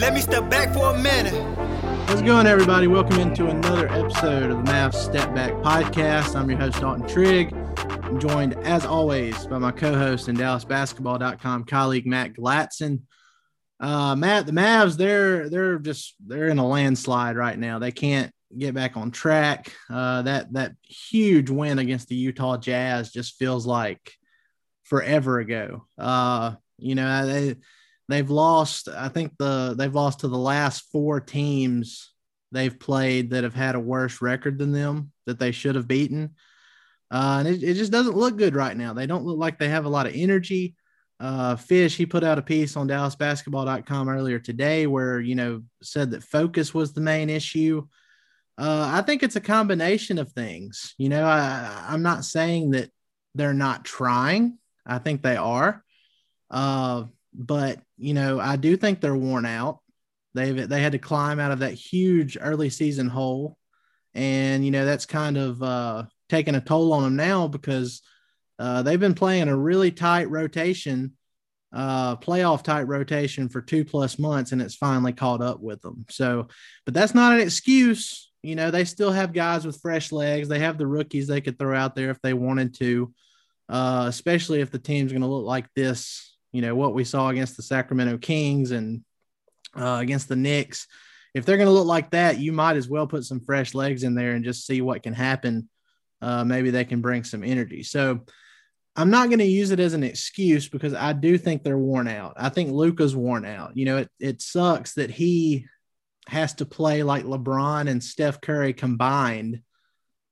Let me step back for a minute. How's it going, everybody? Welcome into another episode of the Mavs Step Back Podcast. I'm your host, Dalton Trigg. I'm joined, as always, by my co-host and DallasBasketball.com colleague Matt Galatzan. Uh, Matt, the Mavs, they're they're just they're in a landslide right now. They can't get back on track. Uh, that that huge win against the Utah Jazz just feels like forever ago. Uh, you know, they they've lost. I think the they've lost to the last four teams they've played that have had a worse record than them that they should have beaten. Uh, and it, it just doesn't look good right now. They don't look like they have a lot of energy. Uh, Fish, he put out a piece on DallasBasketball.com earlier today where, you know, said that focus was the main issue. Uh, I think it's a combination of things. You know, I, I'm not saying that they're not trying. I think they are. But you know, I do think they're worn out. They've they had to climb out of that huge early season hole, and you know that's kind of uh, taking a toll on them now because uh, they've been playing a really tight rotation, uh, playoff tight rotation for two plus months, and it's finally caught up with them. So, but that's not an excuse. You know, they still have guys with fresh legs. They have the rookies they could throw out there if they wanted to uh, especially if the team's going to look like this. You know what we saw against the Sacramento Kings and uh, against the Knicks. If they're going to look like that, you might as well put some fresh legs in there and just see what can happen. Uh, maybe they can bring some energy. So I'm not going to use it as an excuse because I do think they're worn out. I think Luka's worn out. You know, it it sucks that he has to play like LeBron and Steph Curry combined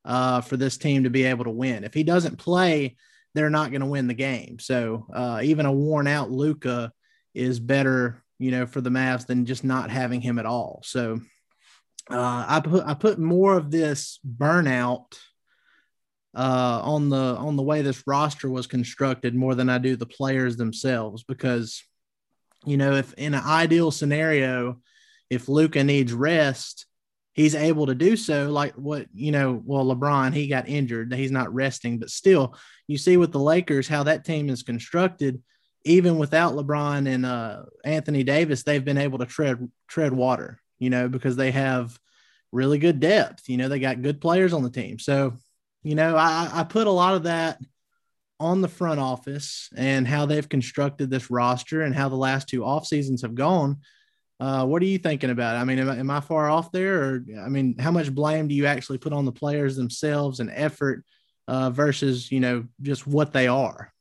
uh, for this team to be able to win. If he doesn't play, they're not going to win the game. So uh, even a worn out Luka is better, you know, for the Mavs than just not having him at all. So uh, I put I put more of this burnout uh, on the on the way this roster was constructed more than I do the players themselves because you know if in an ideal scenario if Luka needs rest he's able to do so like what you know well lebron he got injured he's not resting. But still you see with the lakers how that team is constructed. Even without lebron and uh, anthony davis they've been able to tread tread water you know because they have really good depth you know they got good players on the team. So you know i, I put a lot of that on the front office and how they've constructed this roster and how the last two off seasons have gone. Uh, what are you thinking about? I mean, am I, am I far off there? Or, I mean, how much blame do you actually put on the players themselves and effort uh, versus, you know, just what they are?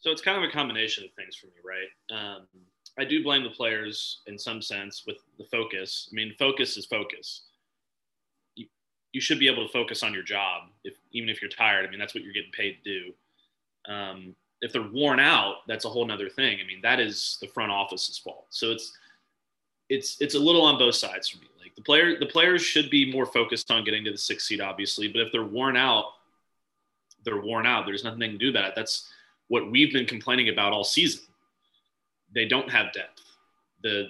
So it's kind of a combination of things for me, right? Um, I do blame the players in some sense with the focus. I mean, focus is focus. You, you should be able to focus on your job, if even if you're tired. I mean, that's what you're getting paid to do. Um, if they're worn out, that's a whole nother thing. I mean, that is the front office's fault. So it's it's it's a little on both sides for me. Like the player the players should be more focused on getting to the sixth seed, obviously. But if they're worn out, they're worn out. There's nothing they can do about it. That's what we've been complaining about all season. They don't have depth. The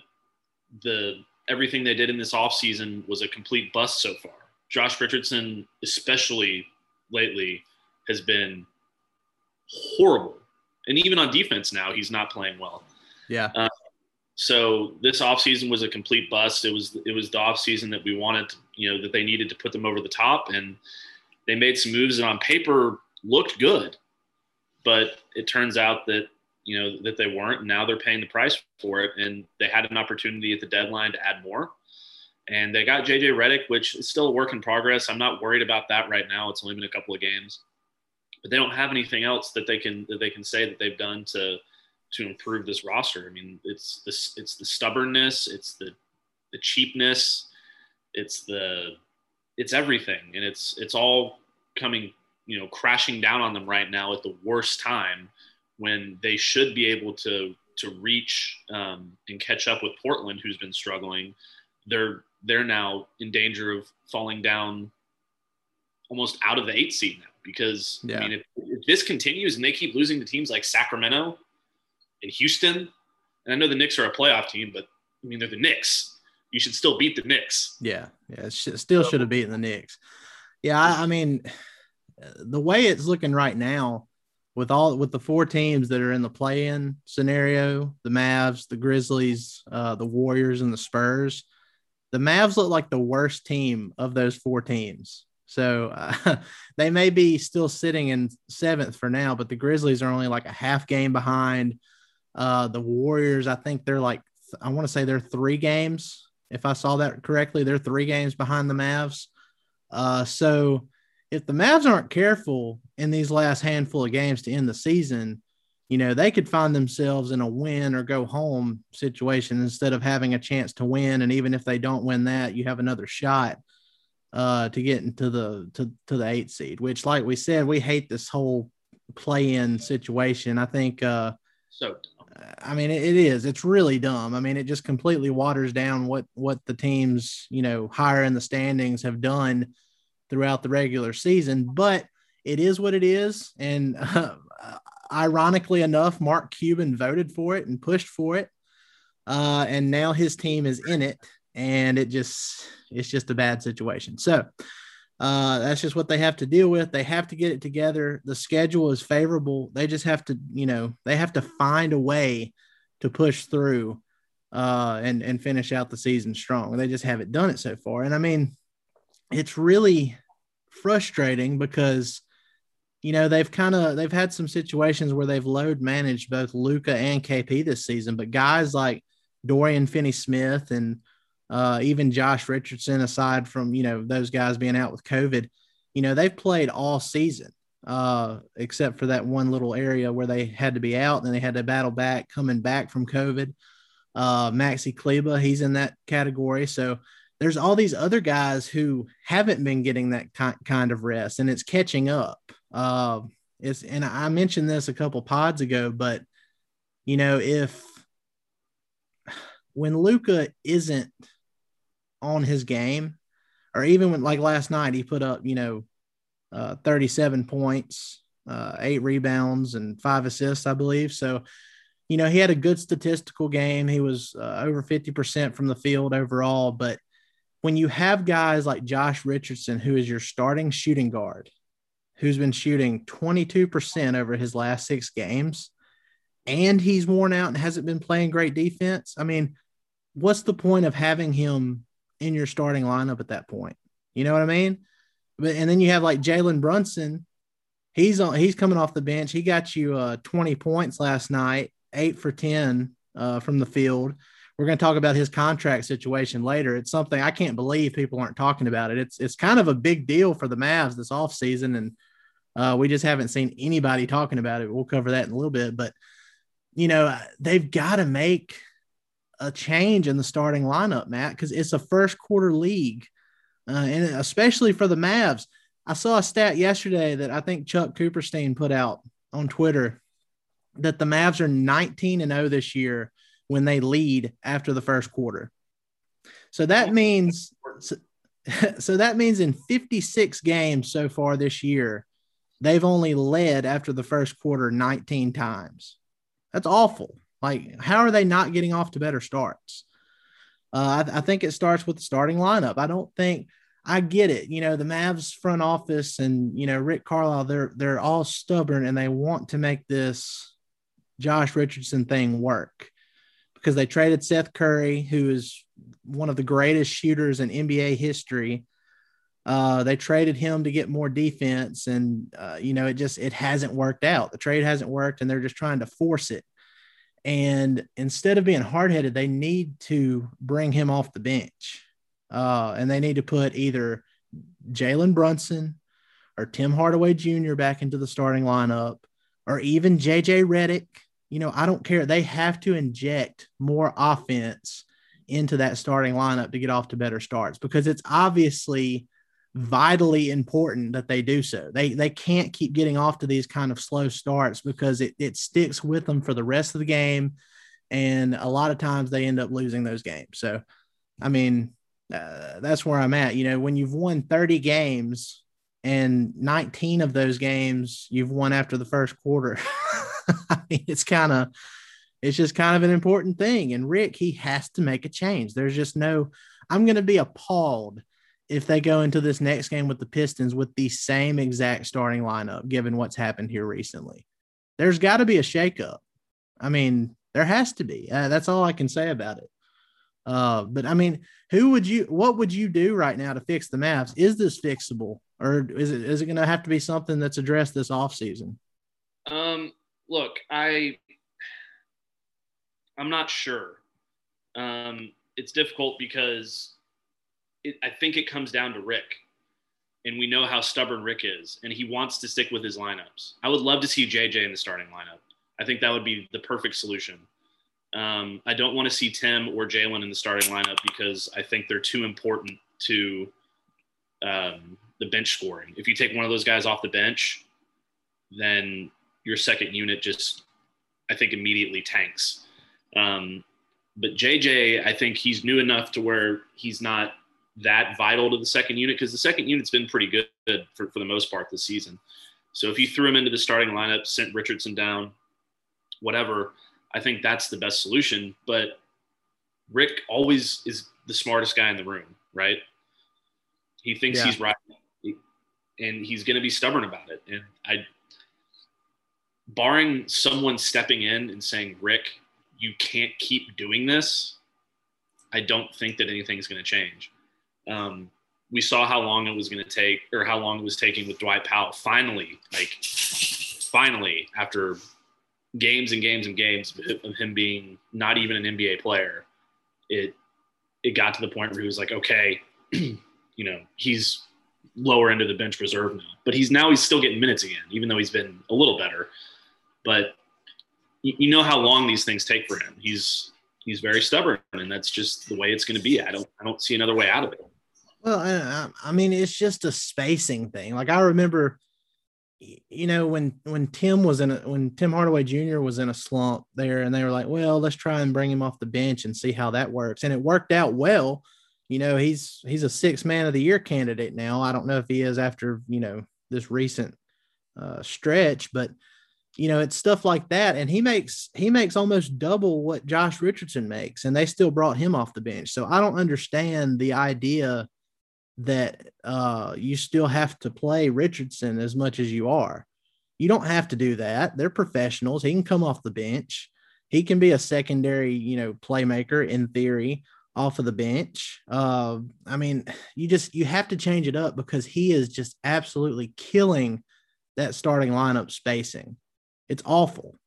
the everything they did in this offseason was a complete bust so far. Josh Richardson, especially lately, has been horrible. And even on defense now, he's not playing well. Yeah. Uh, so this offseason was a complete bust. It was it was the offseason that we wanted, to, you know, that they needed to put them over the top, and they made some moves that on paper looked good, but it turns out that you know that they weren't. And now they're paying the price for it, and they had an opportunity at the deadline to add more, and they got JJ Redick, which is still a work in progress. I'm not worried about that right now. It's only been a couple of games, but they don't have anything else that they can that they can say that they've done to to improve this roster. I mean, it's this it's the stubbornness, it's the the cheapness, it's the it's everything, and it's it's all coming you know crashing down on them right now at the worst time when they should be able to to reach um, and catch up with Portland, who's been struggling. They're they're now in danger of falling down almost out of the eight seed now because yeah. I mean if, if this continues and they keep losing to teams like Sacramento in Houston. And I know the Knicks are a playoff team, but I mean, they're the Knicks. You should still beat the Knicks. Yeah. Yeah. It still should have beaten the Knicks. Yeah. I, I mean, the way it's looking right now with all with the four teams that are in the play-in scenario the mavs the grizzlies uh, the warriors and the spurs the mavs look like the worst team of those four teams so uh, they may be still sitting in seventh for now but the grizzlies are only like a half game behind uh, the Warriors, I think they're like, I want to say they're three games. If I saw that correctly, they're three games behind the Mavs. Uh, so if the Mavs aren't careful in these last handful of games to end the season, you know, they could find themselves in a win or go home situation instead of having a chance to win. And even if they don't win that, you have another shot uh, to get into the to, to the eight seed, which like we said, we hate this whole play in situation. I think uh, so I mean, it, is. It's really dumb. I mean, it just completely waters down what what the teams, you know, higher in the standings have done throughout the regular season. But it is what it is, and uh, ironically enough, Mark Cuban voted for it and pushed for it, uh, and now his team is in it, and it just it's just a bad situation. So uh, that's just what they have to deal with. They have to get it together. The schedule is favorable. They just have to, you know, they have to find a way to push through uh, and and finish out the season strong. They just haven't done it so far. And I mean, it's really frustrating because you know they've kind of they've had some situations where they've load managed both Luka and KP this season, but guys like Dorian Finney-Smith and uh, even Josh Richardson, aside from you know those guys being out with COVID, you know they've played all season uh, except for that one little area where they had to be out and they had to battle back coming back from COVID. Uh, Maxi Kleber, he's in that category. So there's all these other guys who haven't been getting that kind of rest, and it's catching up. Uh, it's and I mentioned this a couple pods ago, but you know if when Luka isn't on his game, or even when like last night he put up, you know, uh, 37 points, uh, eight rebounds, and five assists, I believe. So, you know, he had a good statistical game. He was uh, over 50% from the field overall. But when you have guys like Josh Richardson, who is your starting shooting guard, who's been shooting 22% over his last six games, and he's worn out and hasn't been playing great defense. I mean, what's the point of having him in your starting lineup at that point. You know what I mean? But and then you have like Jalen Brunson, he's on. He's coming off the bench. He got you uh, 20 points last night, eight for 10 uh, from the field. We're going to talk about his contract situation later. It's something I can't believe people aren't talking about it. It's it's kind of a big deal for the Mavs this offseason, and uh, we just haven't seen anybody talking about it. We'll cover that in a little bit, but you know they've got to make a change in the starting lineup, Matt, because it's a first quarter league, uh, and especially for the Mavs. I saw a stat yesterday that I think Chuck Cooperstein put out on Twitter that the Mavs are 19 and 0 this year when they lead after the first quarter. So that means so, so that means in 56 games so far this year, they've only led after the first quarter 19 times. That's awful. Like, how are they not getting off to better starts? Uh, I, I, think it starts with the starting lineup. I don't think I get it. You know, the Mavs front office and you know Rick Carlisle, they're they're all stubborn and they want to make this Josh Richardson thing work because they traded Seth Curry, who is one of the greatest shooters in NBA history. Uh, they traded him to get more defense, and uh, you know it just it hasn't worked out. The trade hasn't worked, and they're just trying to force it. And instead of being hard headed, they need to bring him off the bench. Uh, and they need to put either Jalen Brunson or Tim Hardaway Jr. back into the starting lineup or even JJ Redick. You know, I don't care. They have to inject more offense into that starting lineup to get off to better starts because it's obviously vitally important that they do so. They they can't keep getting off to these kind of slow starts because it, it sticks with them for the rest of the game. And a lot of times they end up losing those games. So, I mean, uh, that's where I'm at. You know, when you've won 30 games and 19 of those games you've won after the first quarter, I mean, it's kind of, it's just kind of an important thing. And Rick, he has to make a change. There's just no, I'm going to be appalled if they go into this next game with the Pistons with the same exact starting lineup, given what's happened here recently. There's got to be a shakeup. I mean, there has to be. Uh, that's all I can say about it. Uh, but I mean, who would you? What would you do right now to fix the Mavs? Is this fixable, or is it is it going to have to be something that's addressed this offseason? Um, look, I I'm not sure. Um, it's difficult because it, I think it comes down to Rick, and we know how stubborn Rick is, and he wants to stick with his lineups. I would love to see JJ in the starting lineup. I think that would be the perfect solution. Um, I don't want to see Tim or Jalen in the starting lineup because I think they're too important to um, the bench scoring. If you take one of those guys off the bench, then your second unit just, I think, immediately tanks. Um, but JJ, I think he's new enough to where he's not that vital to the second unit because the second unit's been pretty good for, for the most part this season. So if you threw him into the starting lineup, sent Richardson down, whatever, I think that's the best solution. But Rick always is the smartest guy in the room, right? He thinks yeah. he's right, and he's going to be stubborn about it. And I, barring someone stepping in and saying, "Rick, you can't keep doing this," I don't think that anything's going to change. Um, we saw how long it was going to take, or how long it was taking with Dwight Powell. Finally, like, finally, after games and games and games of him being not even an NBA player, it it got to the point where he was like, okay, you know, he's lower end of the bench reserve now, but he's now he's still getting minutes again, even though he's been a little better. But you, you know how long these things take for him. He's he's very stubborn, and that's just the way it's going to be. I don't I don't see another way out of it. Well, I, I mean, it's just a spacing thing. Like I remember you know when when Tim was in a, when Tim Hardaway Jr. was in a slump there, and they were like, "Well, let's try and bring him off the bench and see how that works," and it worked out well. You know, he's he's a six man of the year candidate now. I don't know if he is after you know this recent uh, stretch, but you know it's stuff like that, and he makes he makes almost double what Josh Richardson makes, and they still brought him off the bench. So I don't understand the idea that uh, you still have to play Richardson as much as you are. You don't have to do that. They're professionals. He can come off the bench. He can be a secondary, you know, playmaker in theory off of the bench. Uh, I mean, you just you have to change it up because he is just absolutely killing that starting lineup spacing. It's awful.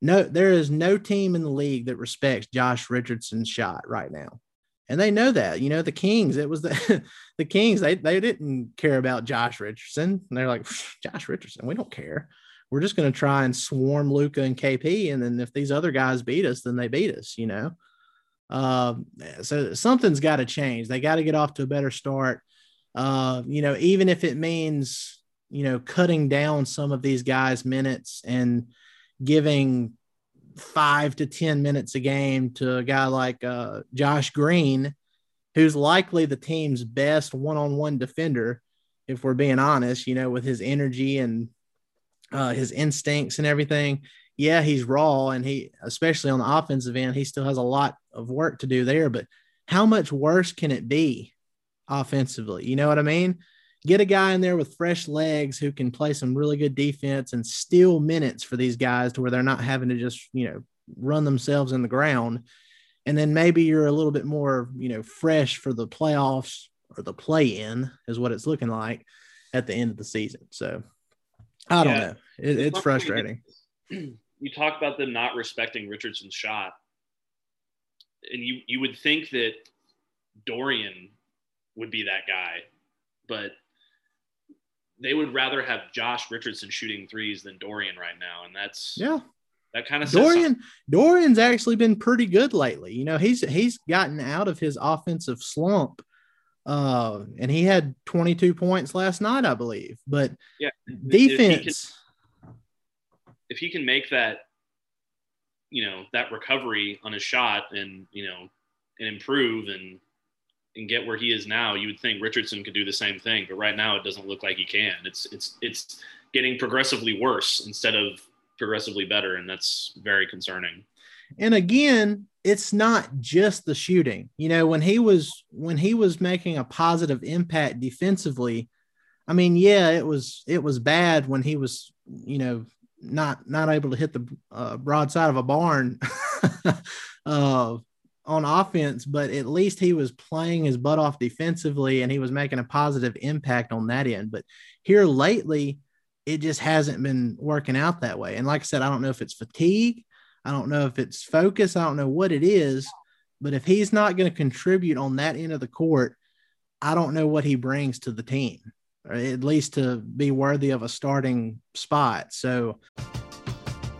No, there is no team in the league that respects Josh Richardson's shot right now. And they know that. You know, the Kings, it was the the Kings, they they didn't care about Josh Richardson. And they're like, Josh Richardson, we don't care. We're just going to try and swarm luka and KP. And then if these other guys beat us, then they beat us, you know. Um, so something's got to change. They got to get off to a better start. Uh, you know, even if it means, you know, cutting down some of these guys' minutes and giving five to 10 minutes a game to a guy like uh, Josh Green, who's likely the team's best one on one defender, if we're being honest, you know, with his energy and uh, his instincts and everything. Yeah, he's raw, and he, especially on the offensive end, he still has a lot of work to do there. But how much worse can it be offensively? You know what I mean? Get a guy in there with fresh legs who can play some really good defense and steal minutes for these guys to where they're not having to just, you know, run themselves in the ground. And then maybe you're a little bit more, you know, fresh for the playoffs or the play in, is what it's looking like at the end of the season. So I don't yeah. know. It, it's frustrating. You talk about them not respecting Richardson's shot, and you you would think that Dorian would be that guy, but they would rather have Josh Richardson shooting threes than Dorian right now, and that's yeah. That kind of Dorian Dorian's actually been pretty good lately. You know, he's he's gotten out of his offensive slump. Uh, and he had 22 points last night, I believe. But yeah, defense. If he, can, if he can make that, you know, that recovery on his shot and you know, and improve and and get where he is now, you would think Richardson could do the same thing. But right now, it doesn't look like he can. It's it's it's getting progressively worse instead of progressively better, and that's very concerning. And again, it's not just the shooting. You know, when he was when he was making a positive impact defensively, I mean, yeah, it was it was bad when he was, you know, not not able to hit the uh, broadside of a barn. uh, on offense, but at least he was playing his butt off defensively and he was making a positive impact on that end. But here lately, it just hasn't been working out that way. And like I said, I don't know if it's fatigue, I don't know if it's focus, I don't know what it is, but if he's not going to contribute on that end of the court, I don't know what he brings to the team, or at least to be worthy of a starting spot. So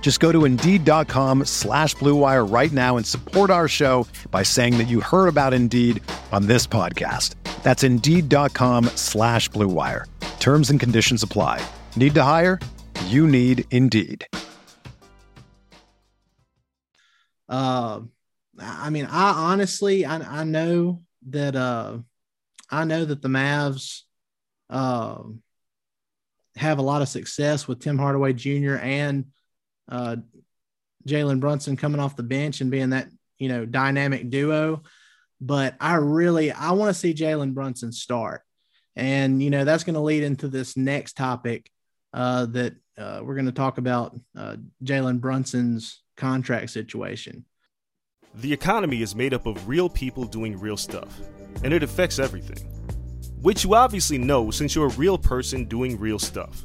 Just go to Indeed.com slash BlueWire right now and support our show by saying that you heard about Indeed on this podcast. That's Indeed.com slash BlueWire. Terms and conditions apply. Need to hire? You need Indeed. Uh, I mean, I honestly, I, I know that, uh, I know that the Mavs, uh, have a lot of success with Tim Hardaway Jr. and uh, Jalen Brunson coming off the bench and being that you know dynamic duo. But I really I want to see Jalen Brunson start, and you know that's going to lead into this next topic uh, that uh, we're going to talk about uh, Jalen Brunson's contract situation. The economy is made up of real people doing real stuff, and it affects everything. Which you obviously know since you're a real person doing real stuff.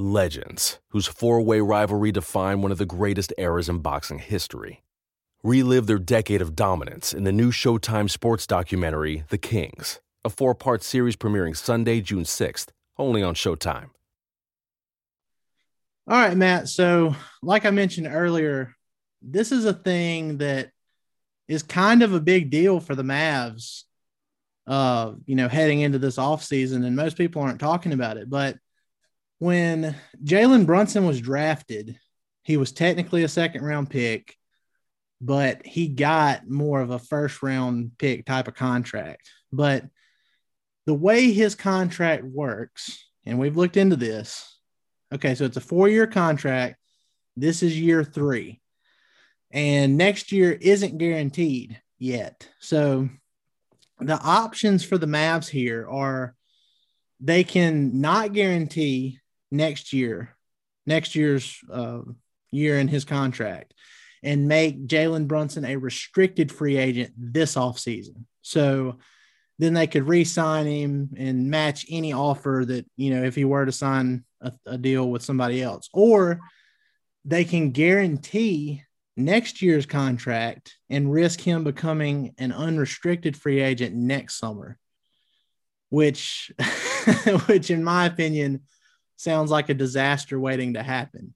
Legends, whose four way rivalry defined one of the greatest eras in boxing history. Relive their decade of dominance in the new Showtime sports documentary, The Kings, a four part series premiering Sunday, June 6th, only on Showtime. All right, Matt. So, like I mentioned earlier, this is a thing that is kind of a big deal for the Mavs, uh, you know, heading into this offseason. And most people aren't talking about it. But when Jalen Brunson was drafted, he was technically a second round pick, but he got more of a first round pick type of contract. But the way his contract works, and we've looked into this, Okay, so it's a four year contract. This is year three. And next year isn't guaranteed yet. So the options for the Mavs here are they can not guarantee next year, next year's uh, year in his contract, and make Jalen Brunson a restricted free agent this offseason. So then they could re-sign him and match any offer that you know if he were to sign a, a, deal with somebody else or they can guarantee next year's contract and risk him becoming an unrestricted free agent next summer which which in my opinion sounds like a disaster waiting to happen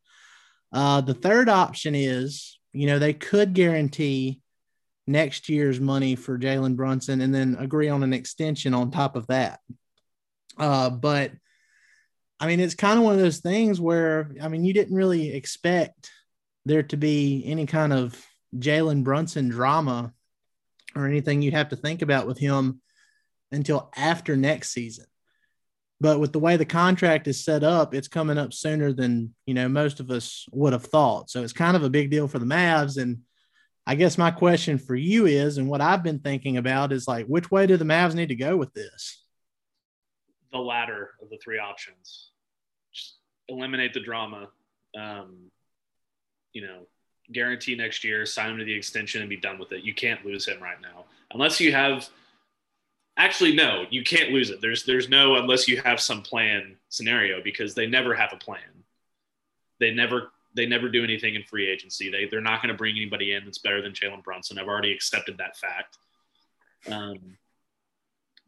uh, the third option is you know they could guarantee next year's money for Jalen Brunson and then agree on an extension on top of that. Uh, but I mean, it's kind of one of those things where, I mean, you didn't really expect there to be any kind of Jalen Brunson drama or anything you'd have to think about with him until after next season. But with the way the contract is set up, it's coming up sooner than, you know, most of us would have thought. So it's kind of a big deal for the Mavs. And, I guess my question for you is, and what I've been thinking about is like, which way do the Mavs need to go with this? The latter of the three options. Just eliminate the drama. Um, you know, guarantee next year, sign him to the extension, and be done with it. You can't lose him right now, unless you have. Actually, no, you can't lose it. There's there's no unless you have some plan scenario because they never have a plan. They never they never do anything in free agency. They they're not going to bring anybody in that's better than Jalen Brunson. I've already accepted that fact. Um,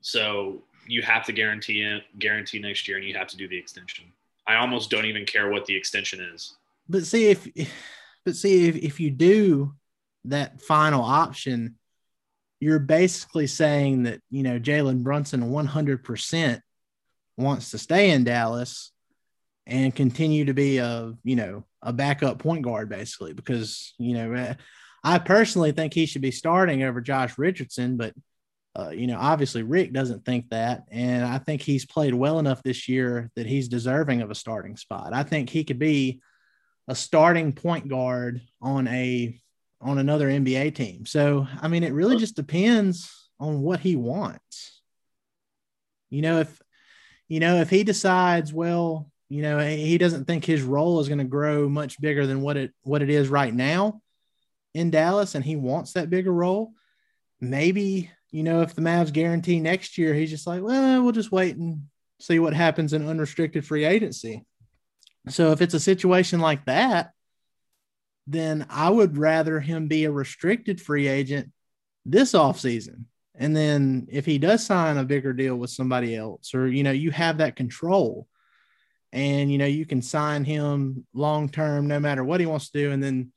so you have to guarantee it, guarantee next year, and you have to do the extension. I almost don't even care what the extension is. But see if, but see if if you do that final option, you're basically saying that you know Jalen Brunson 100 percent wants to stay in Dallas and continue to be a you know a backup point guard basically because you know eh, I personally think he should be starting over Josh Richardson, but uh, you know obviously Rick doesn't think that, and I think he's played well enough this year that he's deserving of a starting spot. I think he could be a starting point guard on a on another NBA team. So I mean, it really just depends on what he wants. You know, if you know if he decides, well, you know, he doesn't think his role is going to grow much bigger than what it what it is right now in Dallas, and he wants that bigger role. Maybe you know, if the Mavs guarantee next year, he's just like, well, we'll just wait and see what happens in unrestricted free agency. So if it's a situation like that, then I would rather him be a restricted free agent this offseason. And then if he does sign a bigger deal with somebody else, or, you know, you have that control and you know you can sign him long term no matter what he wants to do. And then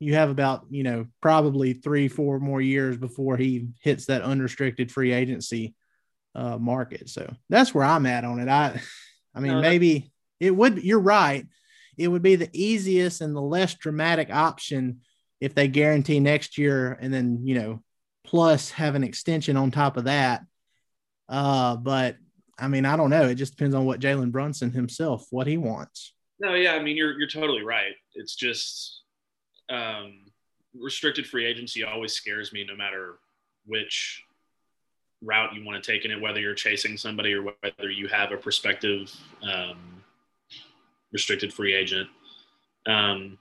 you have about you know probably three four more years before he hits that unrestricted free agency uh, market. So that's where i'm at on it. I i mean no, maybe it would you're right it would be the easiest and the less dramatic option if they guarantee next year and then you know plus have an extension on top of that uh but I mean, I don't know. It just depends on what Jalen Brunson himself, what he wants. No, yeah, I mean, you're you're totally right. It's just um, restricted free agency always scares me, no matter which route you want to take in it, whether you're chasing somebody or whether you have a prospective um, restricted free agent. Um,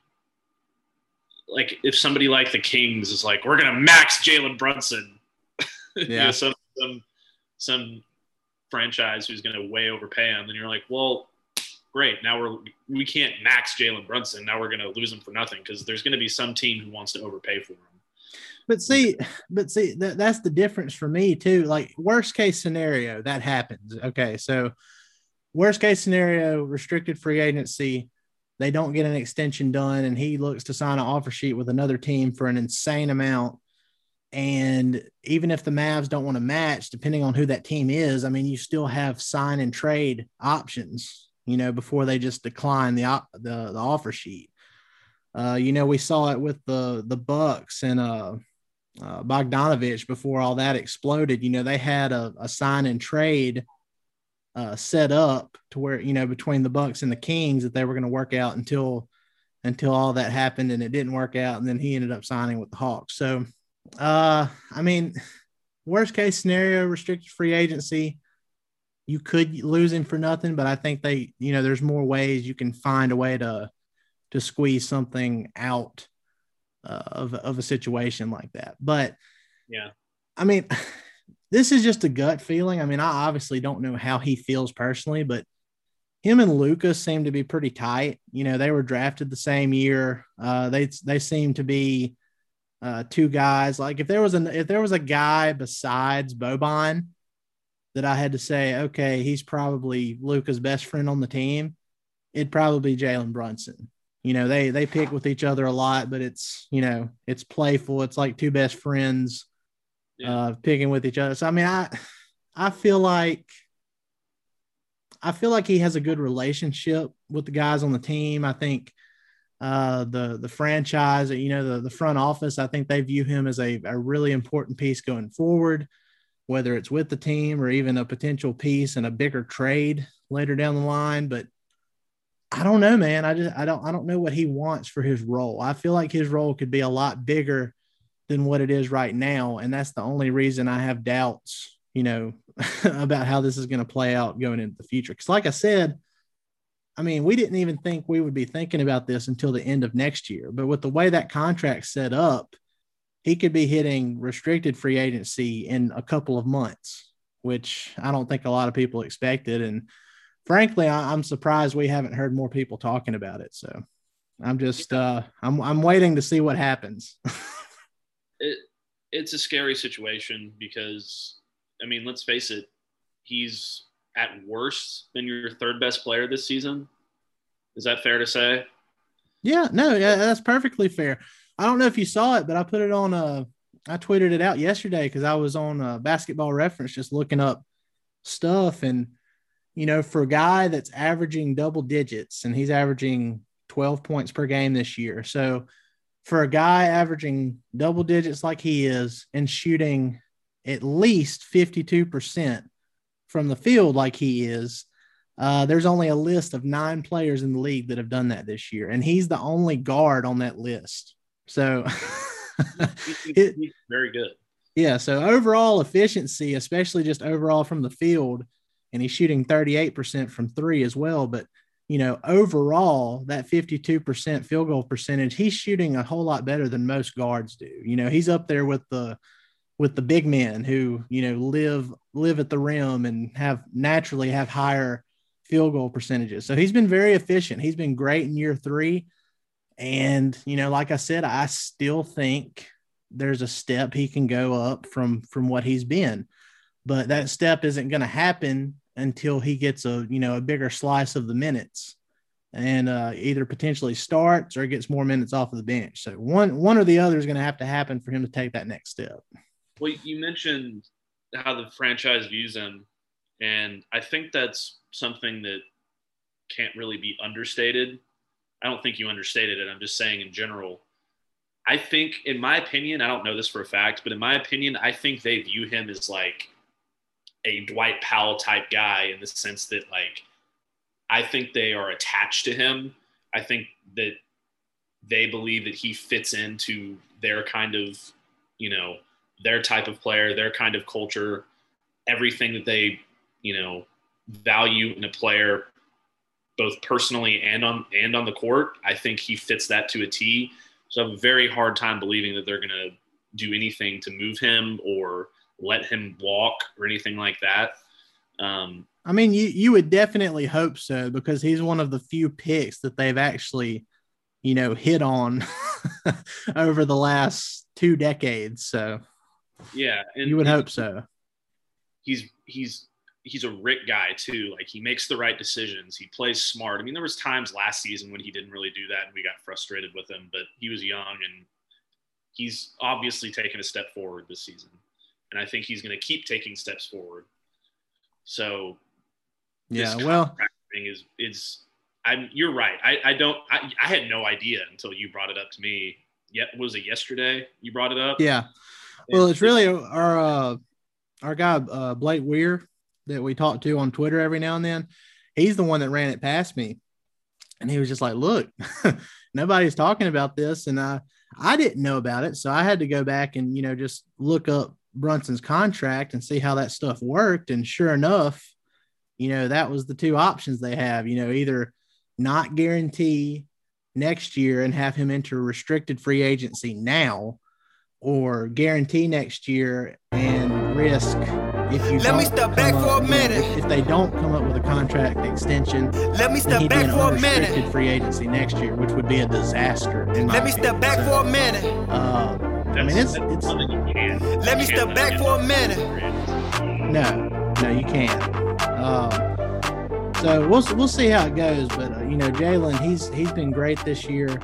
like if somebody like the Kings is like, we're gonna max Jalen Brunson, yeah, you know, some, some some franchise who's going to way overpay him, then you're like, well, great. Now we're we can't max Jalen Brunson. Now we're going to lose him for nothing because there's going to be some team who wants to overpay for him. But see, but see, that, that's the difference for me too. Like worst case scenario, that happens. Okay, so worst case scenario, restricted free agency, they don't get an extension done, and he looks to sign an offer sheet with another team for an insane amount. And even if the Mavs don't want to match, depending on who that team is, I mean, you still have sign and trade options, you know, before they just decline the the, the offer sheet. Uh, you know, we saw it with the the Bucks and uh, uh, Bogdanovich before all that exploded. You know, they had a, a sign and trade uh, set up to where you know between the Bucks and the Kings that they were going to work out until until all that happened and it didn't work out, and then he ended up signing with the Hawks. So, uh, I mean, worst case scenario, restricted free agency. You could lose him for nothing, but I think they, you know, there's more ways you can find a way to to squeeze something out uh, of of a situation like that. But yeah, I mean, this is just a gut feeling. I mean, I obviously don't know how he feels personally, but him and Lucas seem to be pretty tight. You know, they were drafted the same year. Uh, they they seem to be uh, two guys. Like if there was an if there was a guy besides Boban that I had to say, okay, he's probably Luka's best friend on the team, it'd probably be Jalen Brunson you know they they pick with each other a lot but it's you know it's playful it's like two best friends yeah. uh picking with each other so i mean i i feel like i feel like he has a good relationship with the guys on the team i think uh the the franchise you know the, the front office i think they view him as a, a really important piece going forward whether it's with the team or even a potential piece in a bigger trade later down the line but I don't know, man. I just I don't I don't know what he wants for his role. I feel like his role could be a lot bigger than what it is right now, and that's the only reason I have doubts, you know, about how this is going to play out going into the future. Because, like I said, I mean, we didn't even think we would be thinking about this until the end of next year. But with the way that contract's set up, he could be hitting restricted free agency in a couple of months, which I don't think a lot of people expected. And frankly, I, am surprised we haven't heard more people talking about it. So I'm just uh, I'm I'm waiting to see what happens. it it's a scary situation because I mean, let's face it, he's at worst been your third best player this season. Is that fair to say? Yeah, no, yeah, that's perfectly fair. I don't know if you saw it, but I put it on uh I tweeted it out yesterday because I was on a basketball reference just looking up stuff and you know, for a guy that's averaging double digits and he's averaging 12 points per game this year. So for a guy averaging double digits like he is and shooting at least 52% from the field like he is, uh, there's only a list of nine players in the league that have done that this year. And he's the only guard on that list. So it, very good. Yeah. So overall efficiency, especially just overall from the field, and he's shooting 38% from three as well. But, you know, overall, that 52% field goal percentage, he's shooting a whole lot better than most guards do. You know, he's up there with the, with the big men who, you know, live, live at the rim and have naturally have higher field goal percentages. So he's been very efficient. He's been great in year three. And, you know, like I said, I still think there's a step he can go up from from what he's been but that step isn't going to happen until he gets a you know a bigger slice of the minutes and uh, either potentially starts or gets more minutes off of the bench. So one one or the other is going to have to happen for him to take that next step. Well, you mentioned how the franchise views him, and I think that's something that can't really be understated. I don't think you understated it. I'm just saying in general. I think, in my opinion, I don't know this for a fact, but in my opinion, I think they view him as like a Dwight Powell type guy in the sense that like I think they are attached to him. I think that they believe that he fits into their kind of, you know, their type of player, their kind of culture, everything that they, you know, value in a player both personally and on and on the court. I think he fits that to a T. So I have a very hard time believing that they're going to do anything to move him or let him walk or anything like that. Um, I mean, you you would definitely hope so because he's one of the few picks that they've actually, you know, hit on over the last two decades. So yeah, and you would hope so. He's he's he's a Rick guy too. Like he makes the right decisions. He plays smart. I mean, there was times last season when he didn't really do that, and we got frustrated with him. But he was young, and he's obviously taken a step forward this season, and I think he's going to keep taking steps forward. So, yeah, well, thing is is I'm you're right. I I don't I, I had no idea until you brought it up to me. Yet was it yesterday you brought it up? Yeah. Well, it's really our uh, our guy uh, Blake Weir that we talk to on Twitter every now and then. He's the one that ran it past me, and he was just like, "Look, nobody's talking about this," and I I didn't know about it, so I had to go back and you know just look up Brunson's contract and see how that stuff worked. And sure enough, you know that was the two options they have. You know, either not guarantee next year and have him enter restricted free agency now, or guarantee next year and risk if you let me step back for a minute. If, if, they don't come up with a contract extension, let me step back for a minute. Free agency next year, which would be a disaster. let me opinion. step back so, for a minute. Uh, I mean, it's it's. Let me step back for a minute. No, no, you can't. Um, so we'll we'll see how it goes, but uh, you know, Jalen, he's he's been great this year.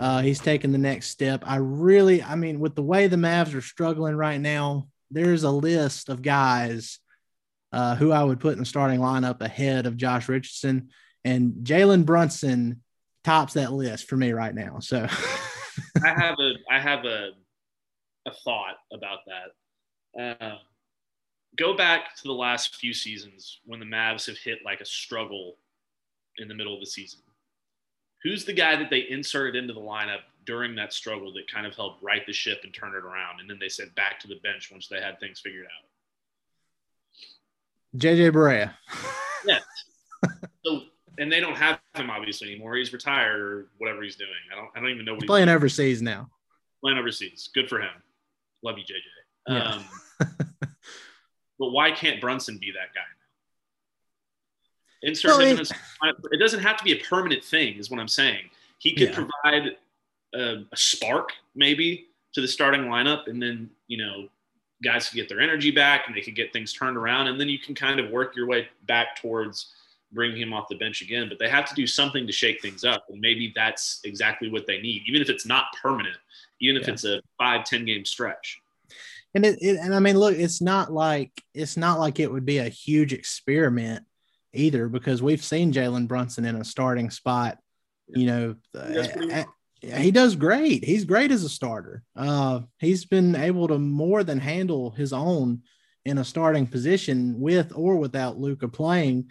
Uh, he's taken the next step. I really, I mean, with the way the Mavs are struggling right now, there's a list of guys uh, who I would put in the starting lineup ahead of Josh Richardson, and Jalen Brunson tops that list for me right now. So I have a I have a a thought about that. Uh, go back to the last few seasons when the Mavs have hit like a struggle in the middle of the season. Who's the guy that they inserted into the lineup during that struggle that kind of helped right the ship and turn it around. And then they sent back to the bench once they had things figured out. JJ Barea. yeah. So, and they don't have him obviously anymore. He's retired or whatever he's doing. I don't. I don't even know what he's playing doing. overseas now. Playing overseas. Good for him. Love you, JJ. Yeah. Um, but why can't Brunson be that guy now? Insert well, him it, in a, it doesn't have to be a permanent thing, is what I'm saying. He could yeah. provide a, a spark maybe to the starting lineup, and then you know guys could get their energy back and they could get things turned around, and then you can kind of work your way back towards bringing him off the bench again. But they have to do something to shake things up, and maybe that's exactly what they need, even if it's not permanent, even if yeah. it's a five ten game stretch. And it, it, and I mean, look, it's not like it's not like it would be a huge experiment either, because we've seen Jalen Brunson in a starting spot, you know, at, he does great. He's great as a starter. Uh, he's been able to more than handle his own in a starting position with or without Luka playing.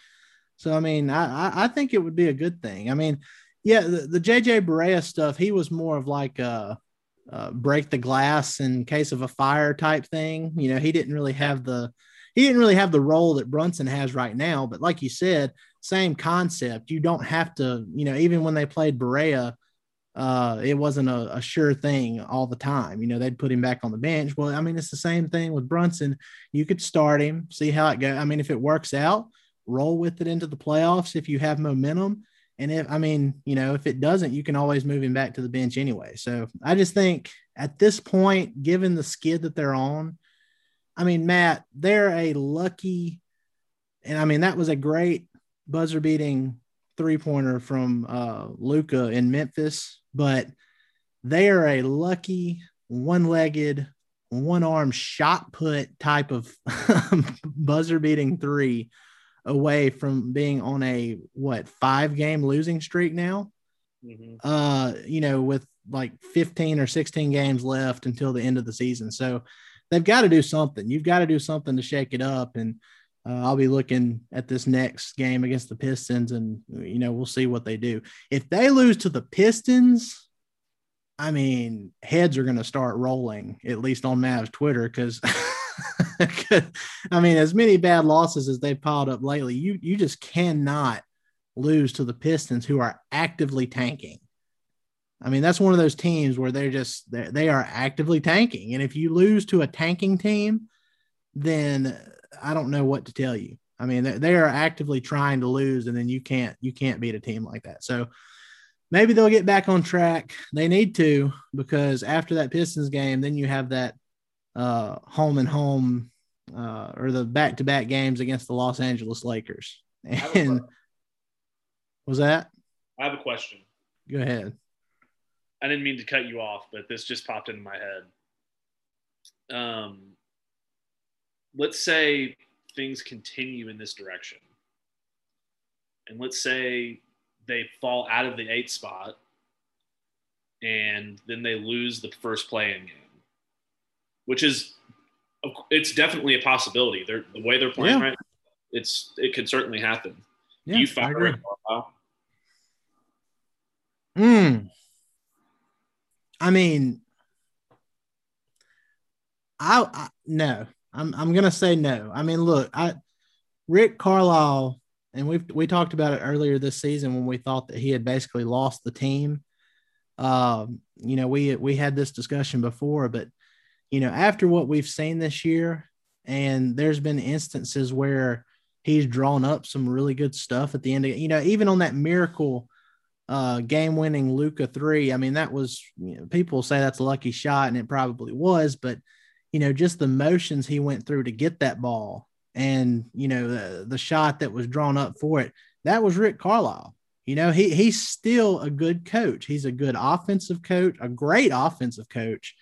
So I mean, I I think it would be a good thing. I mean, yeah, the, the JJ Barea stuff, he was more of like a, a break the glass in case of a fire type thing. You know, he didn't really have the he didn't really have the role that Brunson has right now. But like you said, same concept. You don't have to, you know, even when they played Barea uh, it wasn't a, a, sure thing all the time. You know, they'd put him back on the bench. Well, I mean, it's the same thing with Brunson. You could start him, see how it goes. I mean, if it works out, roll with it into the playoffs if you have momentum. And if, I mean, you know, if it doesn't, you can always move him back to the bench anyway. So I just think at this point, given the skid that they're on, I mean, Matt, they're a lucky, and I mean, that was a great buzzer beating three pointer from uh, Luka in Memphis but they are a lucky one legged, one arm shot put type of buzzer beating three away from being on a what five game losing streak now. Mm-hmm. Uh, you know, with like 15 or 16 games left until the end of the season. So they've got to do something. You've got to do something to shake it up. And uh, I'll be looking at this next game against the Pistons, and you know we'll see what they do. If they lose to the Pistons, I mean heads are going to start rolling at least on Mavs Twitter because. I mean, as many bad losses as they've piled up lately, you you just cannot lose to the Pistons, who are actively tanking. I mean, that's one of those teams where they're just they're, they are actively tanking, and if you lose to a tanking team, then I don't know what to tell you. I mean, they, they are actively trying to lose, and then you can't you can't beat a team like that. So maybe they'll get back on track. They need to because after that Pistons game, then you have that uh, home and home uh, or the back to back games against the Los Angeles Lakers. And was that? I have a question. Go ahead. I didn't mean to cut you off, but this just popped into my head. Um, let's say things continue in this direction, and let's say they fall out of the eight spot, and then they lose the first play-in game, which is it's definitely a possibility. They're the way they're playing yeah. right. Now, it's it could certainly happen. Yeah, you fire it. Hmm. I mean, I, I no. I'm I'm gonna say no. I mean, look, I Rick Carlisle, and we we talked about it earlier this season when we thought that he had basically lost the team. Um, you know, we we had this discussion before, but you know, after what we've seen this year, and there's been instances where he's drawn up some really good stuff at the end of you know, even on that miracle uh, game winning Luka three. I mean, that was, you know, people say that's a lucky shot, and it probably was, but, you know, just the motions he went through to get that ball and, you know, the, the shot that was drawn up for it, that was Rick Carlisle. You know, he, he's still a good coach. He's a good offensive coach, a great offensive coach.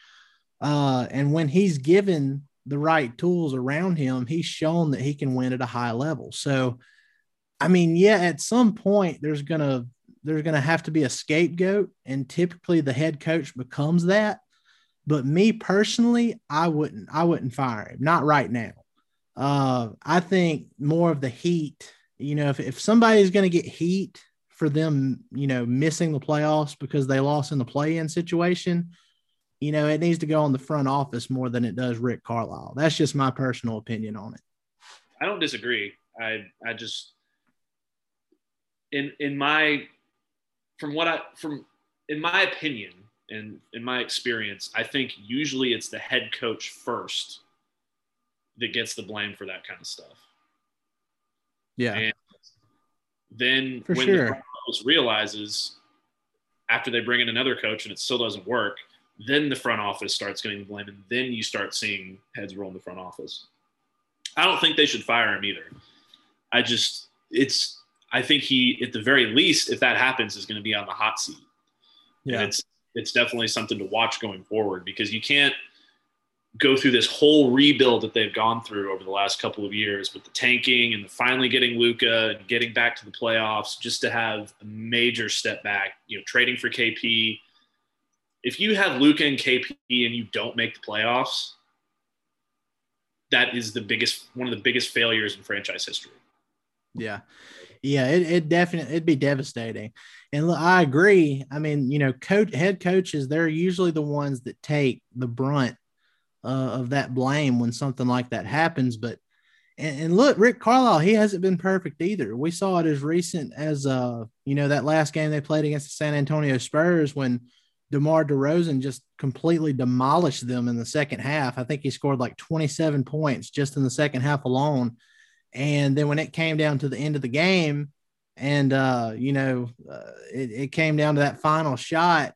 Uh, and when he's given the right tools around him, he's shown that he can win at a high level. So, I mean, yeah, at some point there's to there's to have to be a scapegoat, and typically the head coach becomes that. But me personally, I wouldn't. I wouldn't fire him. Not right now. Uh, I think more of the heat. You know, if if somebody's to get heat for them, you know, missing the playoffs because they lost in the play-in situation, you know, it needs to go on the front office more than it does Rick Carlisle. That's just my personal opinion on it. I don't disagree. I I just in in my from what I from in my opinion and in my experience, I think usually it's the head coach first that gets the blame for that kind of stuff. Yeah. And then for when sure. the office realizes after they bring in another coach and it still doesn't work, then the front office starts getting the blame, and then you start seeing heads roll in the front office. I don't think they should fire him either. I just it's I think he, at the very least, if that happens, is going to be on the hot seat. Yeah, and it's it's definitely something to watch going forward because you can't go through this whole rebuild that they've gone through over the last couple of years with the tanking and the finally getting Luka and getting back to the playoffs just to have a major step back. You know, trading for KP. If you have Luka and KP and you don't make the playoffs, that is the biggest one of the biggest failures in franchise history. Yeah. Yeah, it, it definitely it'd be devastating. And look, I agree. I mean, you know, coach head coaches, they're usually the ones that take the brunt uh, of that blame when something like that happens. But and, and, look, Rick Carlisle, he hasn't been perfect either. We saw it as recent as uh, you know, that last game they played against the San Antonio Spurs when DeMar DeRozan just completely demolished them in the second half. I think he scored like 27 points just in the second half alone and then when it came down to the end of the game, and uh, you know, uh, it, it, came down to that final shot.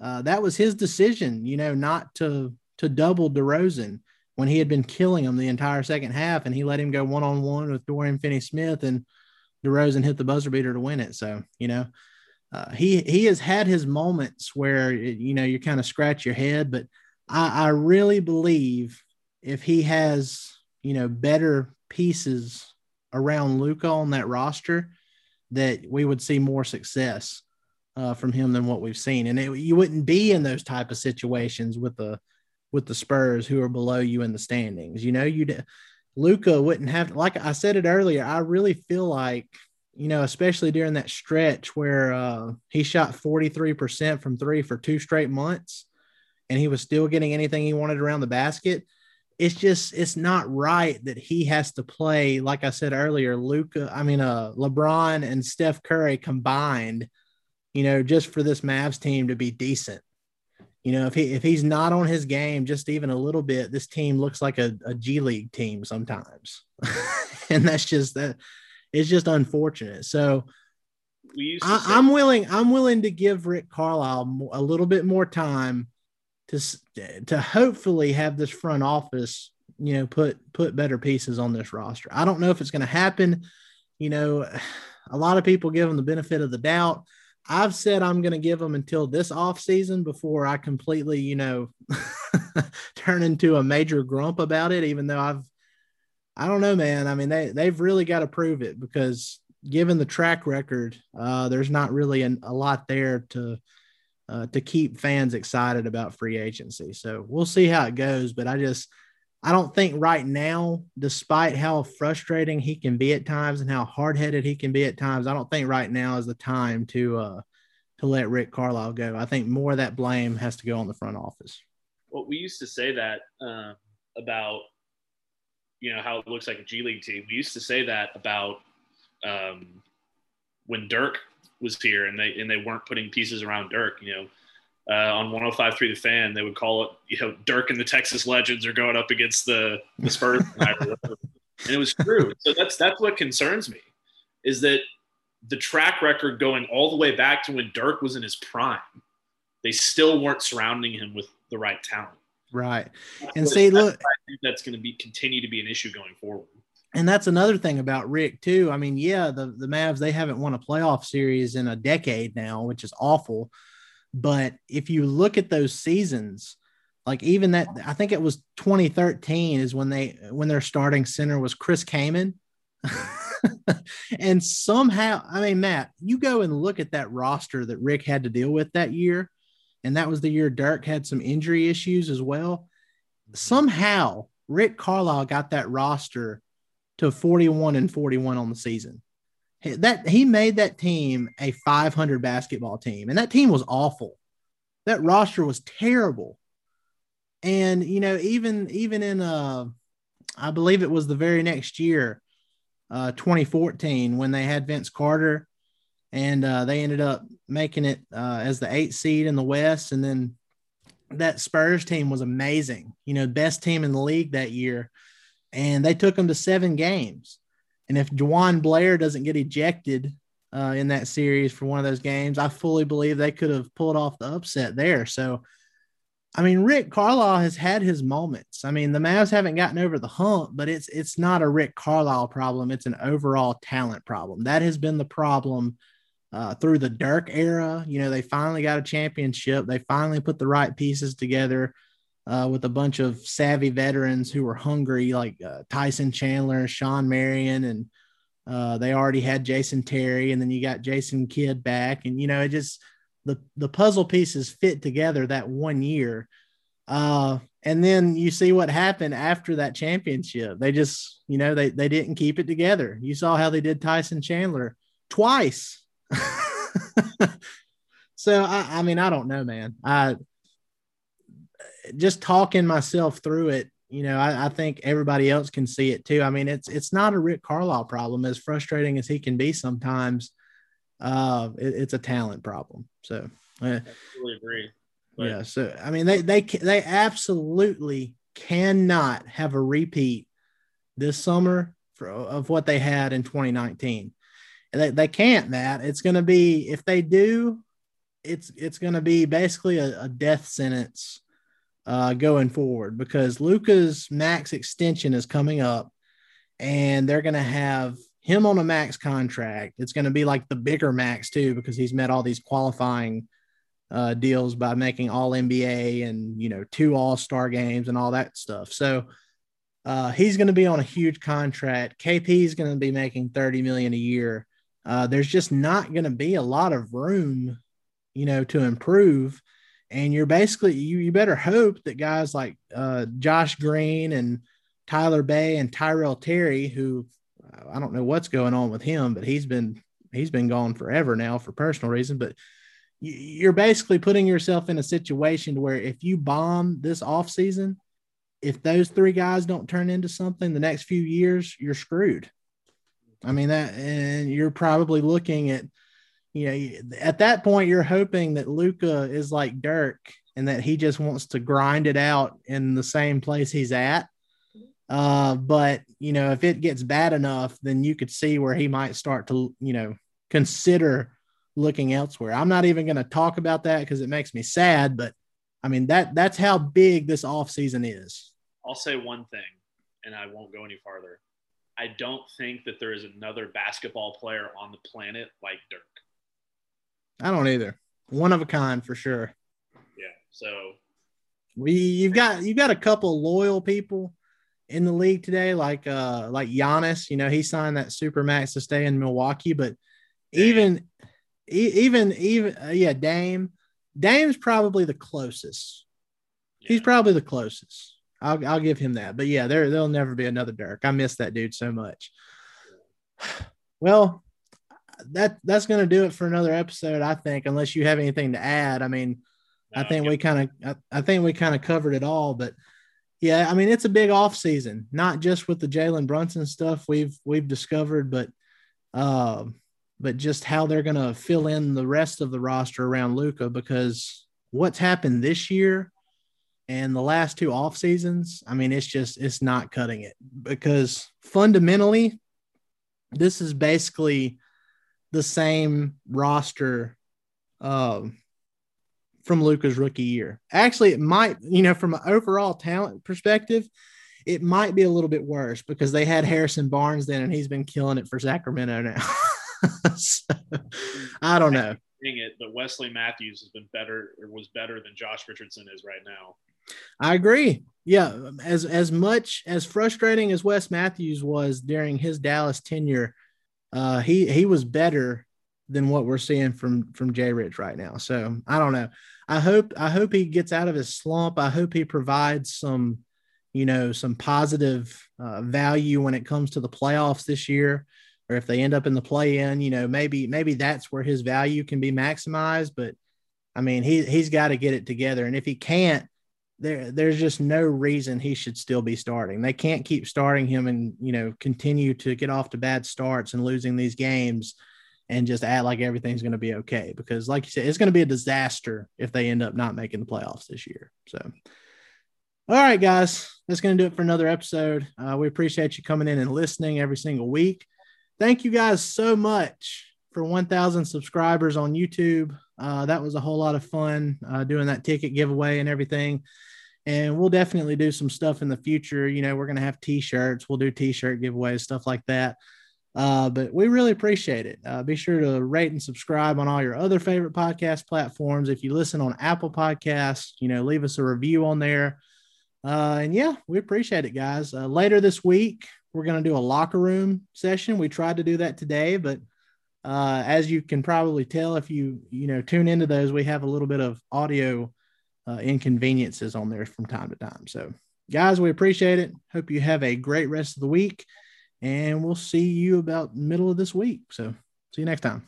Uh, that was his decision, you know, not to to double DeRozan when he had been killing him the entire second half, and he let him go one on one with Dorian Finney-Smith, and DeRozan hit the buzzer beater to win it. So you know, uh, he he has had his moments where you know you kind of scratch your head, but I, I really believe if he has you know better pieces around Luka on that roster, that we would see more success uh, from him than what we've seen. And it, you wouldn't be in those type of situations with the with the Spurs who are below you in the standings. You know, you Luka wouldn't have like I said it earlier. I really feel like you know, especially during that stretch where uh, he shot 43% from three for two straight months and he was still getting anything he wanted around the basket it's just it's not right that he has to play like I said earlier, Luka. I mean, uh, LeBron and Steph Curry combined, you know, just for this Mavs team to be decent. you know, if he if he's not on his game just even a little bit, this team looks like a, a G League team sometimes. and that's just that it's just unfortunate. So I, say- I'm willing. I'm willing to give Rick Carlisle a little bit more time to to hopefully have this front office, you know, put put better pieces on this roster. I don't know if it's going to happen. You know, a lot of people give him the benefit of the doubt. I've said I'm going to give them until this off season before I completely, you know, turn into a major grump about it. Even though I've, I don't know, man. I mean, they they've really got to prove it because given the track record, uh, there's not really an, a lot there to uh, to keep fans excited about free agency. So we'll see how it goes. But I just I don't think right now, despite how frustrating he can be at times and how hard headed he can be at times, I don't think right now is the time to uh, to let Rick Carlisle go. I think more of that blame has to go on the front office. Well, we used to say that uh, about you know how it looks like a G League team. We used to say that about um, when Dirk was here and they and they weren't putting pieces around Dirk. You know, uh, on 105.3 The Fan, they would call it you know Dirk and the Texas Legends are going up against the the Spurs, and it was true. So that's that's what concerns me is that the track record going all the way back to when Dirk was in his prime, they still weren't surrounding him with the right talent. Right. And what- see, look, I think that's going to be continue to be an issue going forward. and that's another thing about Rick too. I mean, yeah, the the Mavs they haven't won a playoff series in a decade now, which is awful. But if you look at those seasons, like even that, I think it was 2013 is when they when their starting center was Chris Kaman. and somehow, I mean, Matt, you go and look at that roster that Rick had to deal with that year, and that was the year Dirk had some injury issues as well. Somehow, Rick Carlisle got that roster to 41 and 41 on the season. That he made that team a 500 basketball team, and that team was awful. That roster was terrible. And you know, even even in uh, I believe it was the very next year, uh, 2014, when they had Vince Carter, and uh, they ended up making it uh, as the eighth seed in the West, and then that Spurs team was amazing. You know, best team in the league that year, and they took them to seven games. And if Juwan Blair doesn't get ejected uh, in that series for one of those games, I fully believe they could have pulled off the upset there. So, I mean, Rick Carlisle has had his moments. I mean, the Mavs haven't gotten over the hump, but it's it's not a Rick Carlisle problem. It's an overall talent problem. That has been the problem uh, through the Dirk era. You know, they finally got a championship. They finally put the right pieces together uh, with a bunch of savvy veterans who were hungry, like uh, Tyson Chandler, Shawn Marion, and uh, they already had Jason Terry, and then you got Jason Kidd back, and you know, it just the the puzzle pieces fit together that one year. Uh, and then you see what happened after that championship. They just, you know, they they didn't keep it together. You saw how they did Tyson Chandler twice. so I, I mean, I don't know, man. I just talking myself through it, you know, I, I think everybody else can see it too. I mean, it's it's not a Rick Carlisle problem, as frustrating as he can be sometimes. Uh, it- it's a talent problem. So, uh, I totally agree. But yeah. So I mean, they they they absolutely cannot have a repeat this summer for, of what they had in 2019. They they can't. Matt. It's going to be if they do, it's it's going to be basically a, a death sentence uh, going forward because Luka's max extension is coming up, and they're going to have him on a max contract. It's going to be like the bigger max too because he's met all these qualifying uh, deals by making all NBA and you know two All Star games and all that stuff. So uh, he's going to be on a huge contract. KP is going to be making thirty million a year. Uh, there's just not going to be a lot of room, you know, to improve. And you're basically you you better hope that guys like uh, Josh Green and Tyler Bey and Tyrell Terry, who I don't know what's going on with him, but he's been he's been gone forever now for personal reasons. But you- you're basically putting yourself in a situation where if you bomb this off season, if those three guys don't turn into something the next few years, you're screwed. I mean that, and you're probably looking at, you know, at that point, you're hoping that Luka is like Dirk and that he just wants to grind it out in the same place he's at. Uh, but you know, if it gets bad enough, then you could see where he might start to, you know, consider looking elsewhere. I'm not even going to talk about that because it makes me sad, but I mean that that's how big this offseason is. I'll say one thing, and I won't go any farther. I don't think that there is another basketball player on the planet like Dirk. I don't either. One of a kind for sure. Yeah. So we you've got you've got a couple loyal people in the league today, like uh like Giannis. You know, he signed that super max to stay in Milwaukee, but Dame. even even even uh, yeah, Dame. Dame's probably the closest. Yeah. He's probably the closest. I'll I'll give him that. But yeah, there there'll never be another Dirk. I miss that dude so much. Well, that that's going to do it for another episode, I think. Unless you have anything to add, I mean, no, I think we kind of I, I, think we kind of covered it all. But yeah, I mean, it's a big off season, not just with the Jalen Brunson stuff we've we've discovered, but uh, but just how they're going to fill in the rest of the roster around Luka because what's happened this year and the last two off seasons, I mean, it's just it's not cutting it because fundamentally, this is basically the same roster um, from Luka's rookie year. Actually, it might, you know, from an overall talent perspective, it might be a little bit worse because they had Harrison Barnes then, and he's been killing it for Sacramento now. so, I don't know. It, but Wesley Matthews has been better or was better than Josh Richardson is right now. I agree. Yeah, as as much as frustrating as Wes Matthews was during his Dallas tenure, uh, he he was better than what we're seeing from from Jay Rich right now. So I don't know. I hope I hope he gets out of his slump. I hope he provides some, you know, some positive uh, value when it comes to the playoffs this year, or if they end up in the play in, you know, maybe maybe that's where his value can be maximized. But I mean, he he's got to get it together, and if he can't, there there's just no reason he should still be starting. They can't keep starting him and you know continue to get off to bad starts and losing these games and just act like everything's going to be okay because like you said it's going to be a disaster if they end up not making the playoffs this year. So all right guys, that's going to do it for another episode. Uh, we appreciate you coming in and listening every single week. Thank you guys so much for 1000 subscribers on YouTube. Uh, that was a whole lot of fun uh, doing that ticket giveaway and everything and we'll definitely do some stuff in the future. You know, we're going to have t-shirts. We'll do t-shirt giveaways, stuff like that. Uh, but we really appreciate it. Uh, be sure to rate and subscribe on all your other favorite podcast platforms. If you listen on Apple Podcasts, you know, leave us a review on there. Uh, and yeah, we appreciate it, guys. Uh, later this week, we're going to do a locker room session. We tried to do that today, but uh, as you can probably tell, if you you know tune into those, we have a little bit of audio uh, inconveniences on there from time to time. So, guys, we appreciate it. Hope you have a great rest of the week, and we'll see you about middle of this week. So, see you next time.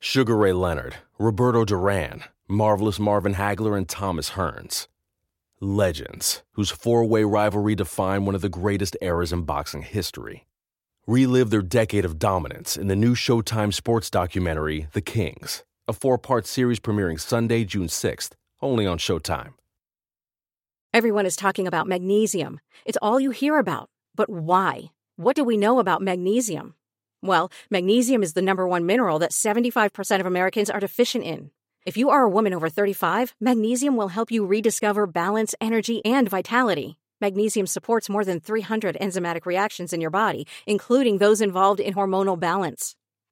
Sugar Ray Leonard, Roberto Duran, Marvelous Marvin Hagler, and Thomas Hearns. Legends, whose four way rivalry defined one of the greatest eras in boxing history. Relive their decade of dominance in the new Showtime sports documentary, The Kings a four part series premiering Sunday, June 6th, only on Showtime. Everyone is talking about magnesium. It's all you hear about. But why? What do we know about magnesium? Well, magnesium is the number one mineral that 75% of Americans are deficient in. If you are a woman over 35, magnesium will help you rediscover balance, energy, and vitality. Magnesium supports more than 300 enzymatic reactions in your body, including those involved in hormonal balance.